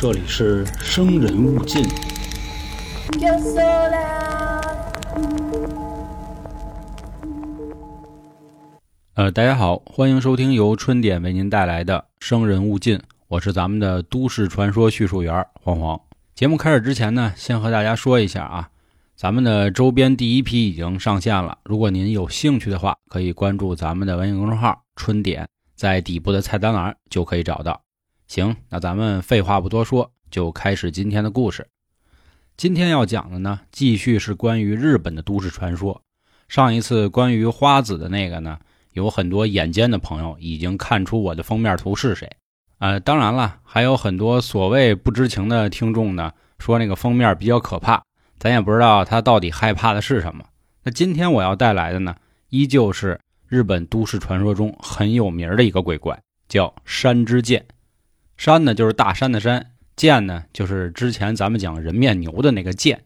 这里是生人勿近。Yo sola. 呃，大家好，欢迎收听由春点为您带来的《生人勿近》，我是咱们的都市传说叙述员黄黄。节目开始之前呢，先和大家说一下啊，咱们的周边第一批已经上线了，如果您有兴趣的话，可以关注咱们的微信公众号“春点”，在底部的菜单栏就可以找到。行，那咱们废话不多说，就开始今天的故事。今天要讲的呢，继续是关于日本的都市传说。上一次关于花子的那个呢，有很多眼尖的朋友已经看出我的封面图是谁。呃，当然了，还有很多所谓不知情的听众呢，说那个封面比较可怕，咱也不知道他到底害怕的是什么。那今天我要带来的呢，依旧是日本都市传说中很有名的一个鬼怪，叫山之剑。山呢就是大山的山，剑呢就是之前咱们讲人面牛的那个剑。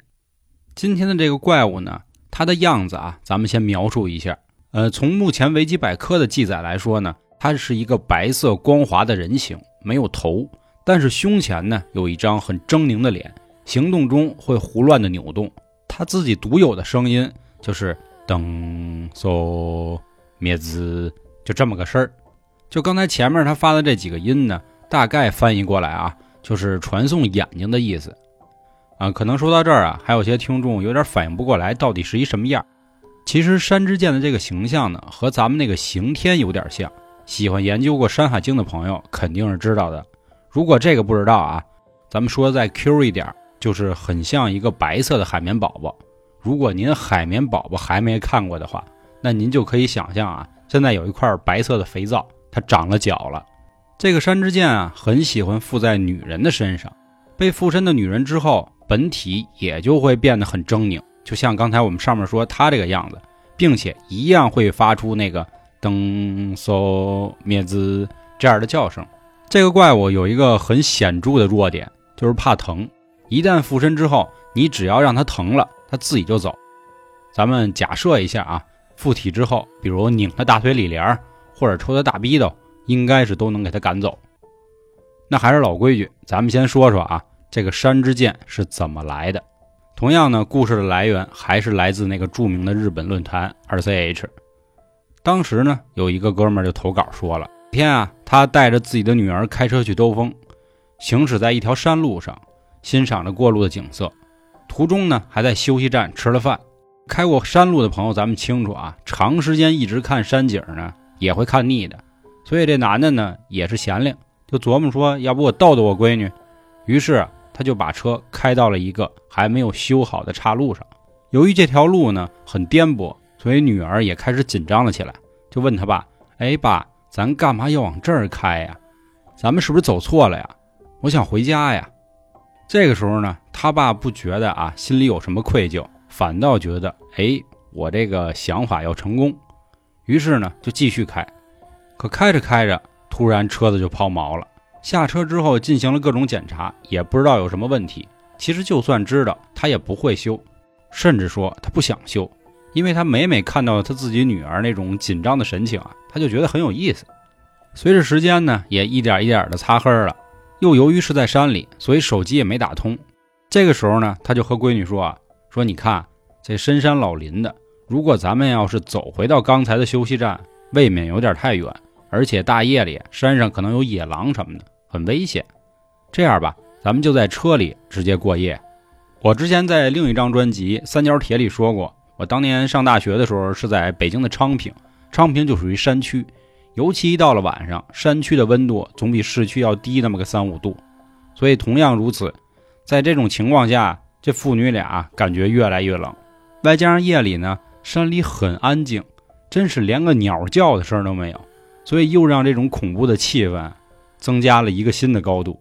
今天的这个怪物呢，它的样子啊，咱们先描述一下。呃，从目前维基百科的记载来说呢，它是一个白色光滑的人形，没有头，但是胸前呢有一张很狰狞的脸，行动中会胡乱的扭动。它自己独有的声音就是噔嗖灭兹，就这么个声儿。就刚才前面他发的这几个音呢，大概翻译过来啊，就是传送眼睛的意思。啊，可能说到这儿啊，还有些听众有点反应不过来，到底是一什么样。其实山之剑的这个形象呢，和咱们那个刑天有点像。喜欢研究过《山海经》的朋友肯定是知道的。如果这个不知道啊，咱们说的再 Q 一点，就是很像一个白色的海绵宝宝。如果您海绵宝宝还没看过的话，那您就可以想象啊，现在有一块白色的肥皂，它长了脚了。这个山之剑啊，很喜欢附在女人的身上。被附身的女人之后，本体也就会变得很狰狞。就像刚才我们上面说他这个样子，并且一样会发出那个噔嗖灭兹这样的叫声。这个怪物有一个很显著的弱点，就是怕疼。一旦附身之后，你只要让它疼了，它自己就走。咱们假设一下啊，附体之后，比如拧它大腿里帘或者抽它大逼斗，应该是都能给他赶走。那还是老规矩，咱们先说说啊，这个山之剑是怎么来的。同样呢，故事的来源还是来自那个著名的日本论坛 RCH。当时呢，有一个哥们儿就投稿说了，一天啊，他带着自己的女儿开车去兜风，行驶在一条山路上，欣赏着过路的景色，途中呢还在休息站吃了饭。开过山路的朋友，咱们清楚啊，长时间一直看山景呢，也会看腻的。所以这男的呢也是闲灵，就琢磨说，要不我逗逗我闺女。于是他就把车开到了一个还没有修好的岔路上。由于这条路呢很颠簸，所以女儿也开始紧张了起来，就问他爸：“哎，爸，咱干嘛要往这儿开呀？咱们是不是走错了呀？我想回家呀。”这个时候呢，他爸不觉得啊心里有什么愧疚，反倒觉得哎，我这个想法要成功。于是呢，就继续开。可开着开着，突然车子就抛锚了。下车之后进行了各种检查，也不知道有什么问题。其实就算知道，他也不会修，甚至说他不想修，因为他每每看到他自己女儿那种紧张的神情啊，他就觉得很有意思。随着时间呢，也一点一点的擦黑了。又由于是在山里，所以手机也没打通。这个时候呢，他就和闺女说啊，说你看这深山老林的，如果咱们要是走回到刚才的休息站，未免有点太远。而且大夜里山上可能有野狼什么的，很危险。这样吧，咱们就在车里直接过夜。我之前在另一张专辑《三角铁》里说过，我当年上大学的时候是在北京的昌平，昌平就属于山区，尤其一到了晚上，山区的温度总比市区要低那么个三五度。所以同样如此，在这种情况下，这父女俩感觉越来越冷。外加上夜里呢，山里很安静，真是连个鸟叫的声都没有。所以又让这种恐怖的气氛增加了一个新的高度，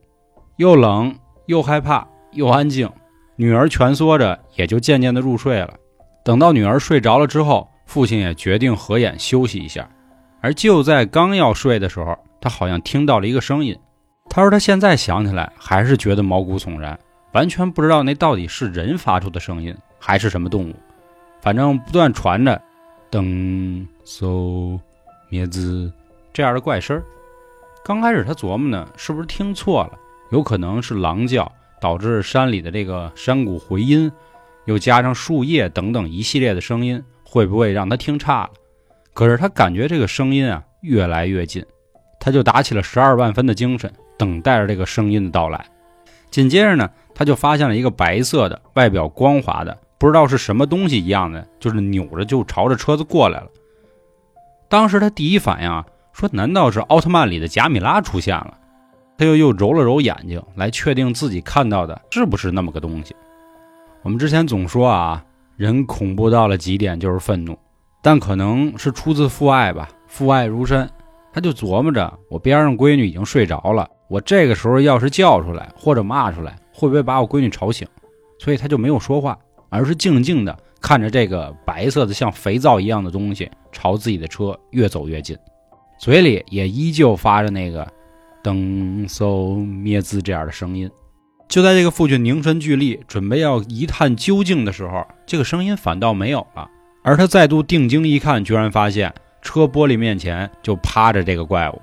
又冷又害怕又安静。女儿蜷缩着，也就渐渐的入睡了。等到女儿睡着了之后，父亲也决定合眼休息一下。而就在刚要睡的时候，他好像听到了一个声音。他说他现在想起来还是觉得毛骨悚然，完全不知道那到底是人发出的声音还是什么动物。反正不断传着噔嗖灭兹。这样的怪声，刚开始他琢磨呢，是不是听错了？有可能是狼叫导致山里的这个山谷回音，又加上树叶等等一系列的声音，会不会让他听差了？可是他感觉这个声音啊越来越近，他就打起了十二万分的精神，等待着这个声音的到来。紧接着呢，他就发现了一个白色的、外表光滑的，不知道是什么东西一样的，就是扭着就朝着车子过来了。当时他第一反应啊，说难道是奥特曼里的贾米拉出现了？他又又揉了揉眼睛，来确定自己看到的是不是那么个东西。我们之前总说啊，人恐怖到了极点就是愤怒，但可能是出自父爱吧，父爱如山。他就琢磨着，我边上闺女已经睡着了，我这个时候要是叫出来或者骂出来，会不会把我闺女吵醒？所以他就没有说话，而是静静的看着这个白色的像肥皂一样的东西朝自己的车越走越近，嘴里也依旧发着那个“噔嗖咩滋”这样的声音。就在这个父亲凝神聚力，准备要一探究竟的时候，这个声音反倒没有了。而他再度定睛一看，居然发现。车玻璃面前就趴着这个怪物，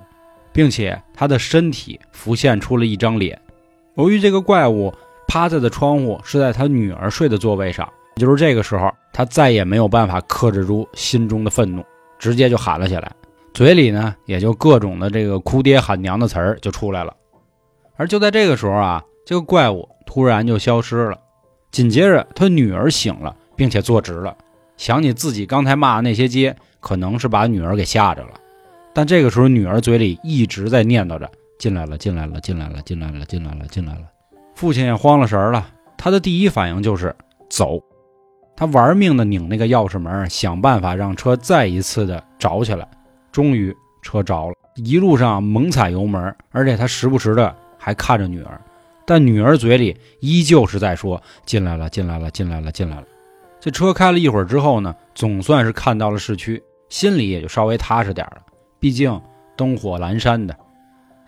并且他的身体浮现出了一张脸。由于这个怪物趴在的窗户是在他女儿睡的座位上，就是这个时候，他再也没有办法克制住心中的愤怒，直接就喊了起来，嘴里呢也就各种的这个哭爹喊娘的词儿就出来了。而就在这个时候啊，这个怪物突然就消失了。紧接着，他女儿醒了，并且坐直了，想起自己刚才骂的那些街。可能是把女儿给吓着了，但这个时候女儿嘴里一直在念叨着：“进来了，进来了，进来了，进来了，进来了，进来了。”父亲也慌了神了，他的第一反应就是走，他玩命的拧那个钥匙门，想办法让车再一次的着起来。终于车着了，一路上猛踩油门，而且他时不时的还看着女儿，但女儿嘴里依旧是在说：“进来了，进来了，进来了，进来了。”这车开了一会儿之后呢，总算是看到了市区。心里也就稍微踏实点了，毕竟灯火阑珊的。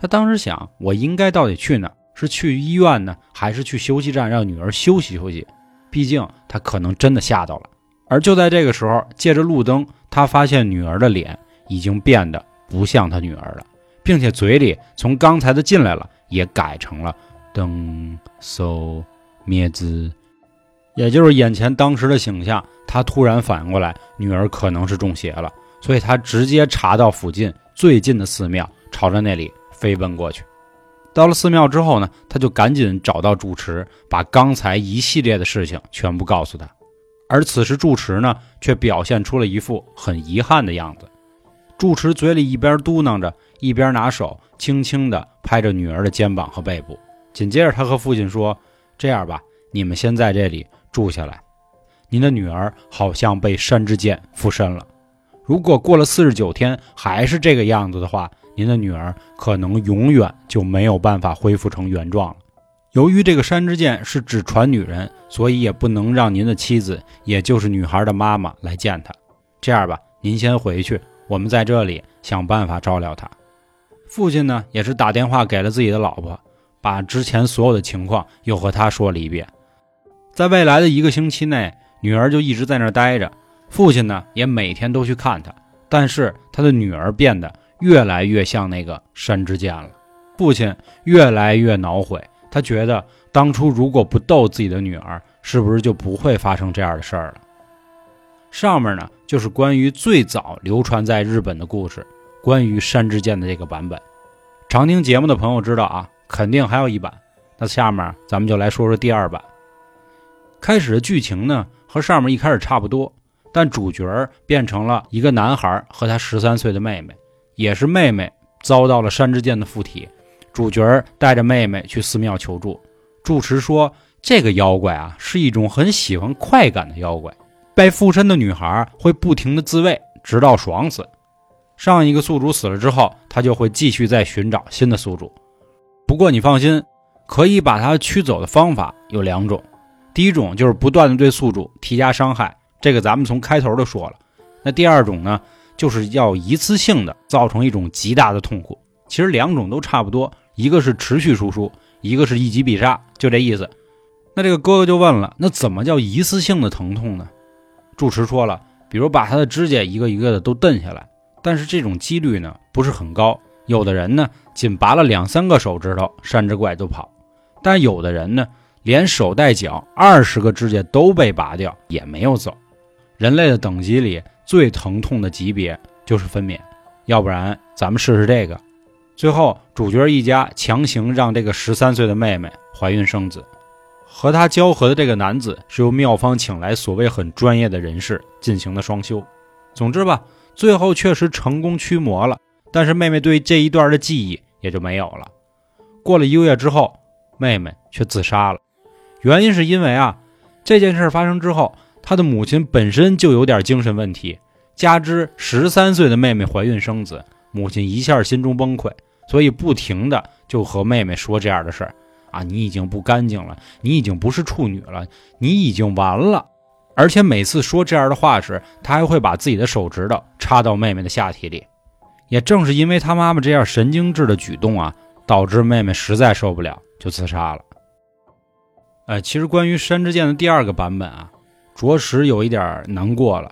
他当时想，我应该到底去哪？是去医院呢，还是去休息站让女儿休息休息？毕竟他可能真的吓到了。而就在这个时候，借着路灯，他发现女儿的脸已经变得不像他女儿了，并且嘴里从刚才的进来了，也改成了灯嗖灭滋，也就是眼前当时的形象。他突然反应过来，女儿可能是中邪了，所以他直接查到附近最近的寺庙，朝着那里飞奔过去。到了寺庙之后呢，他就赶紧找到住持，把刚才一系列的事情全部告诉他。而此时住持呢，却表现出了一副很遗憾的样子。住持嘴里一边嘟囔着，一边拿手轻轻地拍着女儿的肩膀和背部。紧接着，他和父亲说：“这样吧，你们先在这里住下来。”您的女儿好像被山之剑附身了。如果过了四十九天还是这个样子的话，您的女儿可能永远就没有办法恢复成原状了。由于这个山之剑是只传女人，所以也不能让您的妻子，也就是女孩的妈妈来见她。这样吧，您先回去，我们在这里想办法照料她。父亲呢，也是打电话给了自己的老婆，把之前所有的情况又和她说了一遍。在未来的一个星期内。女儿就一直在那儿待着，父亲呢也每天都去看她，但是他的女儿变得越来越像那个山之剑了。父亲越来越恼悔，他觉得当初如果不逗自己的女儿，是不是就不会发生这样的事儿了？上面呢就是关于最早流传在日本的故事，关于山之剑的这个版本。常听节目的朋友知道啊，肯定还有一版。那下面咱们就来说说第二版。开始的剧情呢？和上面一开始差不多，但主角变成了一个男孩和他十三岁的妹妹，也是妹妹遭到了山之剑的附体。主角带着妹妹去寺庙求助，住持说这个妖怪啊是一种很喜欢快感的妖怪，被附身的女孩会不停的自慰，直到爽死。上一个宿主死了之后，她就会继续再寻找新的宿主。不过你放心，可以把她驱走的方法有两种。第一种就是不断的对宿主提加伤害，这个咱们从开头就说了。那第二种呢，就是要一次性的造成一种极大的痛苦。其实两种都差不多，一个是持续输出，一个是一击必杀，就这意思。那这个哥哥就问了，那怎么叫一次性的疼痛呢？住持说了，比如把他的指甲一个一个的都蹬下来，但是这种几率呢不是很高。有的人呢，仅拔了两三个手指头，山之怪就跑。但有的人呢，连手带脚二十个指甲都被拔掉，也没有走。人类的等级里最疼痛的级别就是分娩，要不然咱们试试这个。最后，主角一家强行让这个十三岁的妹妹怀孕生子。和他交合的这个男子是由庙方请来所谓很专业的人士进行的双修。总之吧，最后确实成功驱魔了，但是妹妹对这一段的记忆也就没有了。过了一个月之后，妹妹却自杀了。原因是因为啊，这件事发生之后，她的母亲本身就有点精神问题，加之十三岁的妹妹怀孕生子，母亲一下心中崩溃，所以不停的就和妹妹说这样的事儿啊，你已经不干净了，你已经不是处女了，你已经完了。而且每次说这样的话时，他还会把自己的手指头插到妹妹的下体里。也正是因为他妈妈这样神经质的举动啊，导致妹妹实在受不了，就自杀了。呃，其实关于山之剑的第二个版本啊，着实有一点难过了。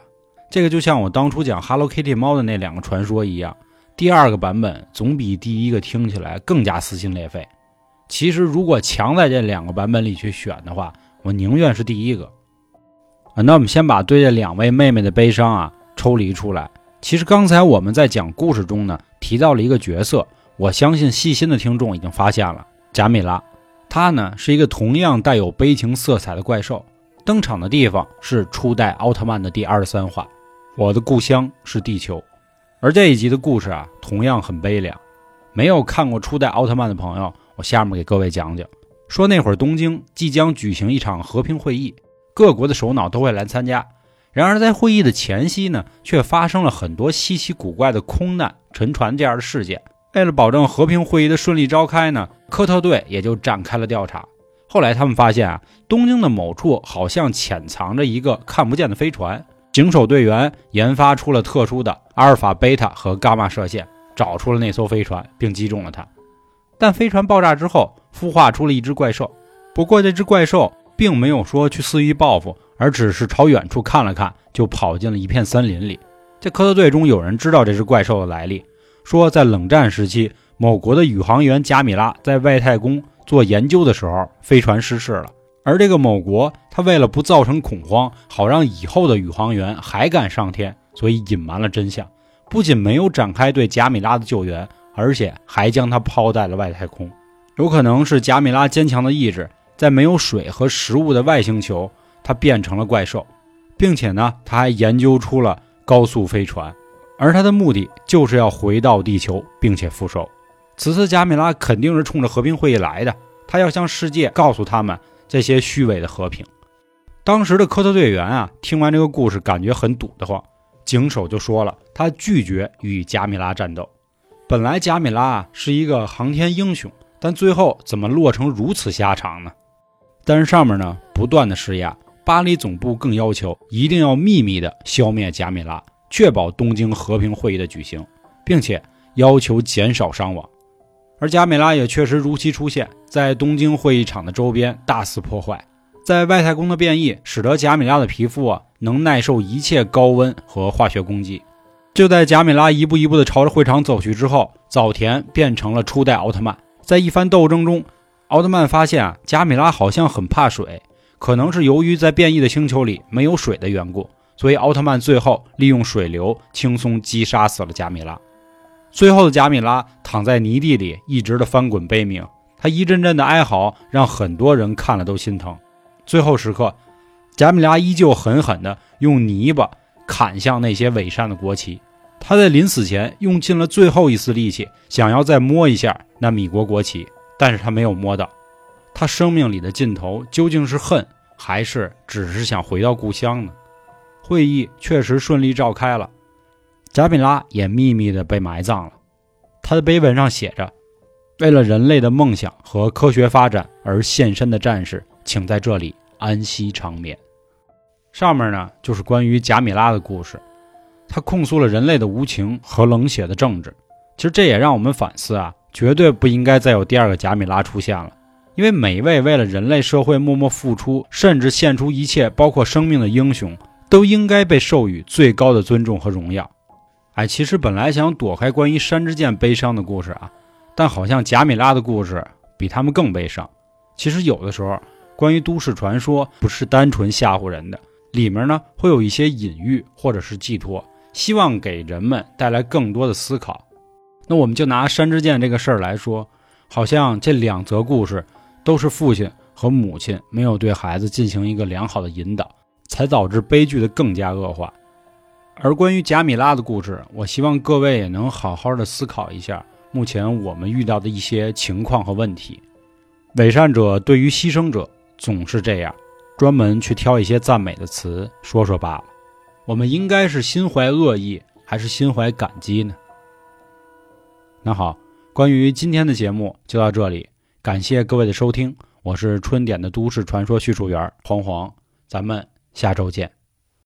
这个就像我当初讲 Hello Kitty 猫的那两个传说一样，第二个版本总比第一个听起来更加撕心裂肺。其实如果强在这两个版本里去选的话，我宁愿是第一个。啊，那我们先把对这两位妹妹的悲伤啊抽离出来。其实刚才我们在讲故事中呢，提到了一个角色，我相信细心的听众已经发现了，贾米拉，她呢是一个同样带有悲情色彩的怪兽，登场的地方是初代奥特曼的第二十三话，我的故乡是地球，而这一集的故事啊同样很悲凉。没有看过初代奥特曼的朋友，我下面给各位讲讲，说那会儿东京即将举行一场和平会议。各国的首脑都会来参加，然而在会议的前夕呢，却发生了很多稀奇古怪的空难、沉船这样的事件。为了保证和平会议的顺利召开呢，科特队也就展开了调查。后来他们发现啊，东京的某处好像潜藏着一个看不见的飞船。警守队员研发出了特殊的阿尔法、贝塔和伽马射线，找出了那艘飞船，并击中了它。但飞船爆炸之后，孵化出了一只怪兽。不过这只怪兽。并没有说去肆意报复，而只是朝远处看了看，就跑进了一片森林里。这科特队中有人知道这只怪兽的来历，说在冷战时期，某国的宇航员贾米拉在外太空做研究的时候，飞船失事了。而这个某国，他为了不造成恐慌，好让以后的宇航员还敢上天，所以隐瞒了真相，不仅没有展开对贾米拉的救援，而且还将他抛在了外太空。有可能是贾米拉坚强的意志。在没有水和食物的外星球，它变成了怪兽，并且呢，他还研究出了高速飞船，而他的目的就是要回到地球，并且复仇。此次贾米拉肯定是冲着和平会议来的，他要向世界告诉他们这些虚伪的和平。当时的科特队员啊，听完这个故事，感觉很堵得慌。警手就说了，他拒绝与贾米拉战斗。本来贾米拉是一个航天英雄，但最后怎么落成如此下场呢？但是上面呢不断的施压，巴黎总部更要求一定要秘密的消灭贾米拉，确保东京和平会议的举行，并且要求减少伤亡。而贾米拉也确实如期出现在东京会议场的周边，大肆破坏。在外太空的变异使得贾米拉的皮肤啊能耐受一切高温和化学攻击。就在贾米拉一步一步的朝着会场走去之后，早田变成了初代奥特曼，在一番斗争中。奥特曼发现啊，贾米拉好像很怕水，可能是由于在变异的星球里没有水的缘故，所以奥特曼最后利用水流轻松击杀死了贾米拉。最后的贾米拉躺在泥地里，一直的翻滚悲鸣，他一阵阵的哀嚎让很多人看了都心疼。最后时刻，贾米拉依旧狠狠地用泥巴砍向那些伪善的国旗。他在临死前用尽了最后一丝力气，想要再摸一下那米国国旗。但是他没有摸到，他生命里的尽头究竟是恨，还是只是想回到故乡呢？会议确实顺利召开了，贾米拉也秘密的被埋葬了。他的碑文上写着：“为了人类的梦想和科学发展而献身的战士，请在这里安息长眠。”上面呢就是关于贾米拉的故事，他控诉了人类的无情和冷血的政治。其实这也让我们反思啊。绝对不应该再有第二个贾米拉出现了，因为每一位为了人类社会默默付出，甚至献出一切，包括生命的英雄，都应该被授予最高的尊重和荣耀。哎，其实本来想躲开关于山之剑悲伤的故事啊，但好像贾米拉的故事比他们更悲伤。其实有的时候，关于都市传说不是单纯吓唬人的，里面呢会有一些隐喻或者是寄托，希望给人们带来更多的思考。那我们就拿山之剑这个事儿来说，好像这两则故事都是父亲和母亲没有对孩子进行一个良好的引导，才导致悲剧的更加恶化。而关于贾米拉的故事，我希望各位也能好好的思考一下目前我们遇到的一些情况和问题。伪善者对于牺牲者总是这样，专门去挑一些赞美的词说说罢了。我们应该是心怀恶意，还是心怀感激呢？那好，关于今天的节目就到这里，感谢各位的收听，我是春点的都市传说叙述员黄黄，咱们下周见。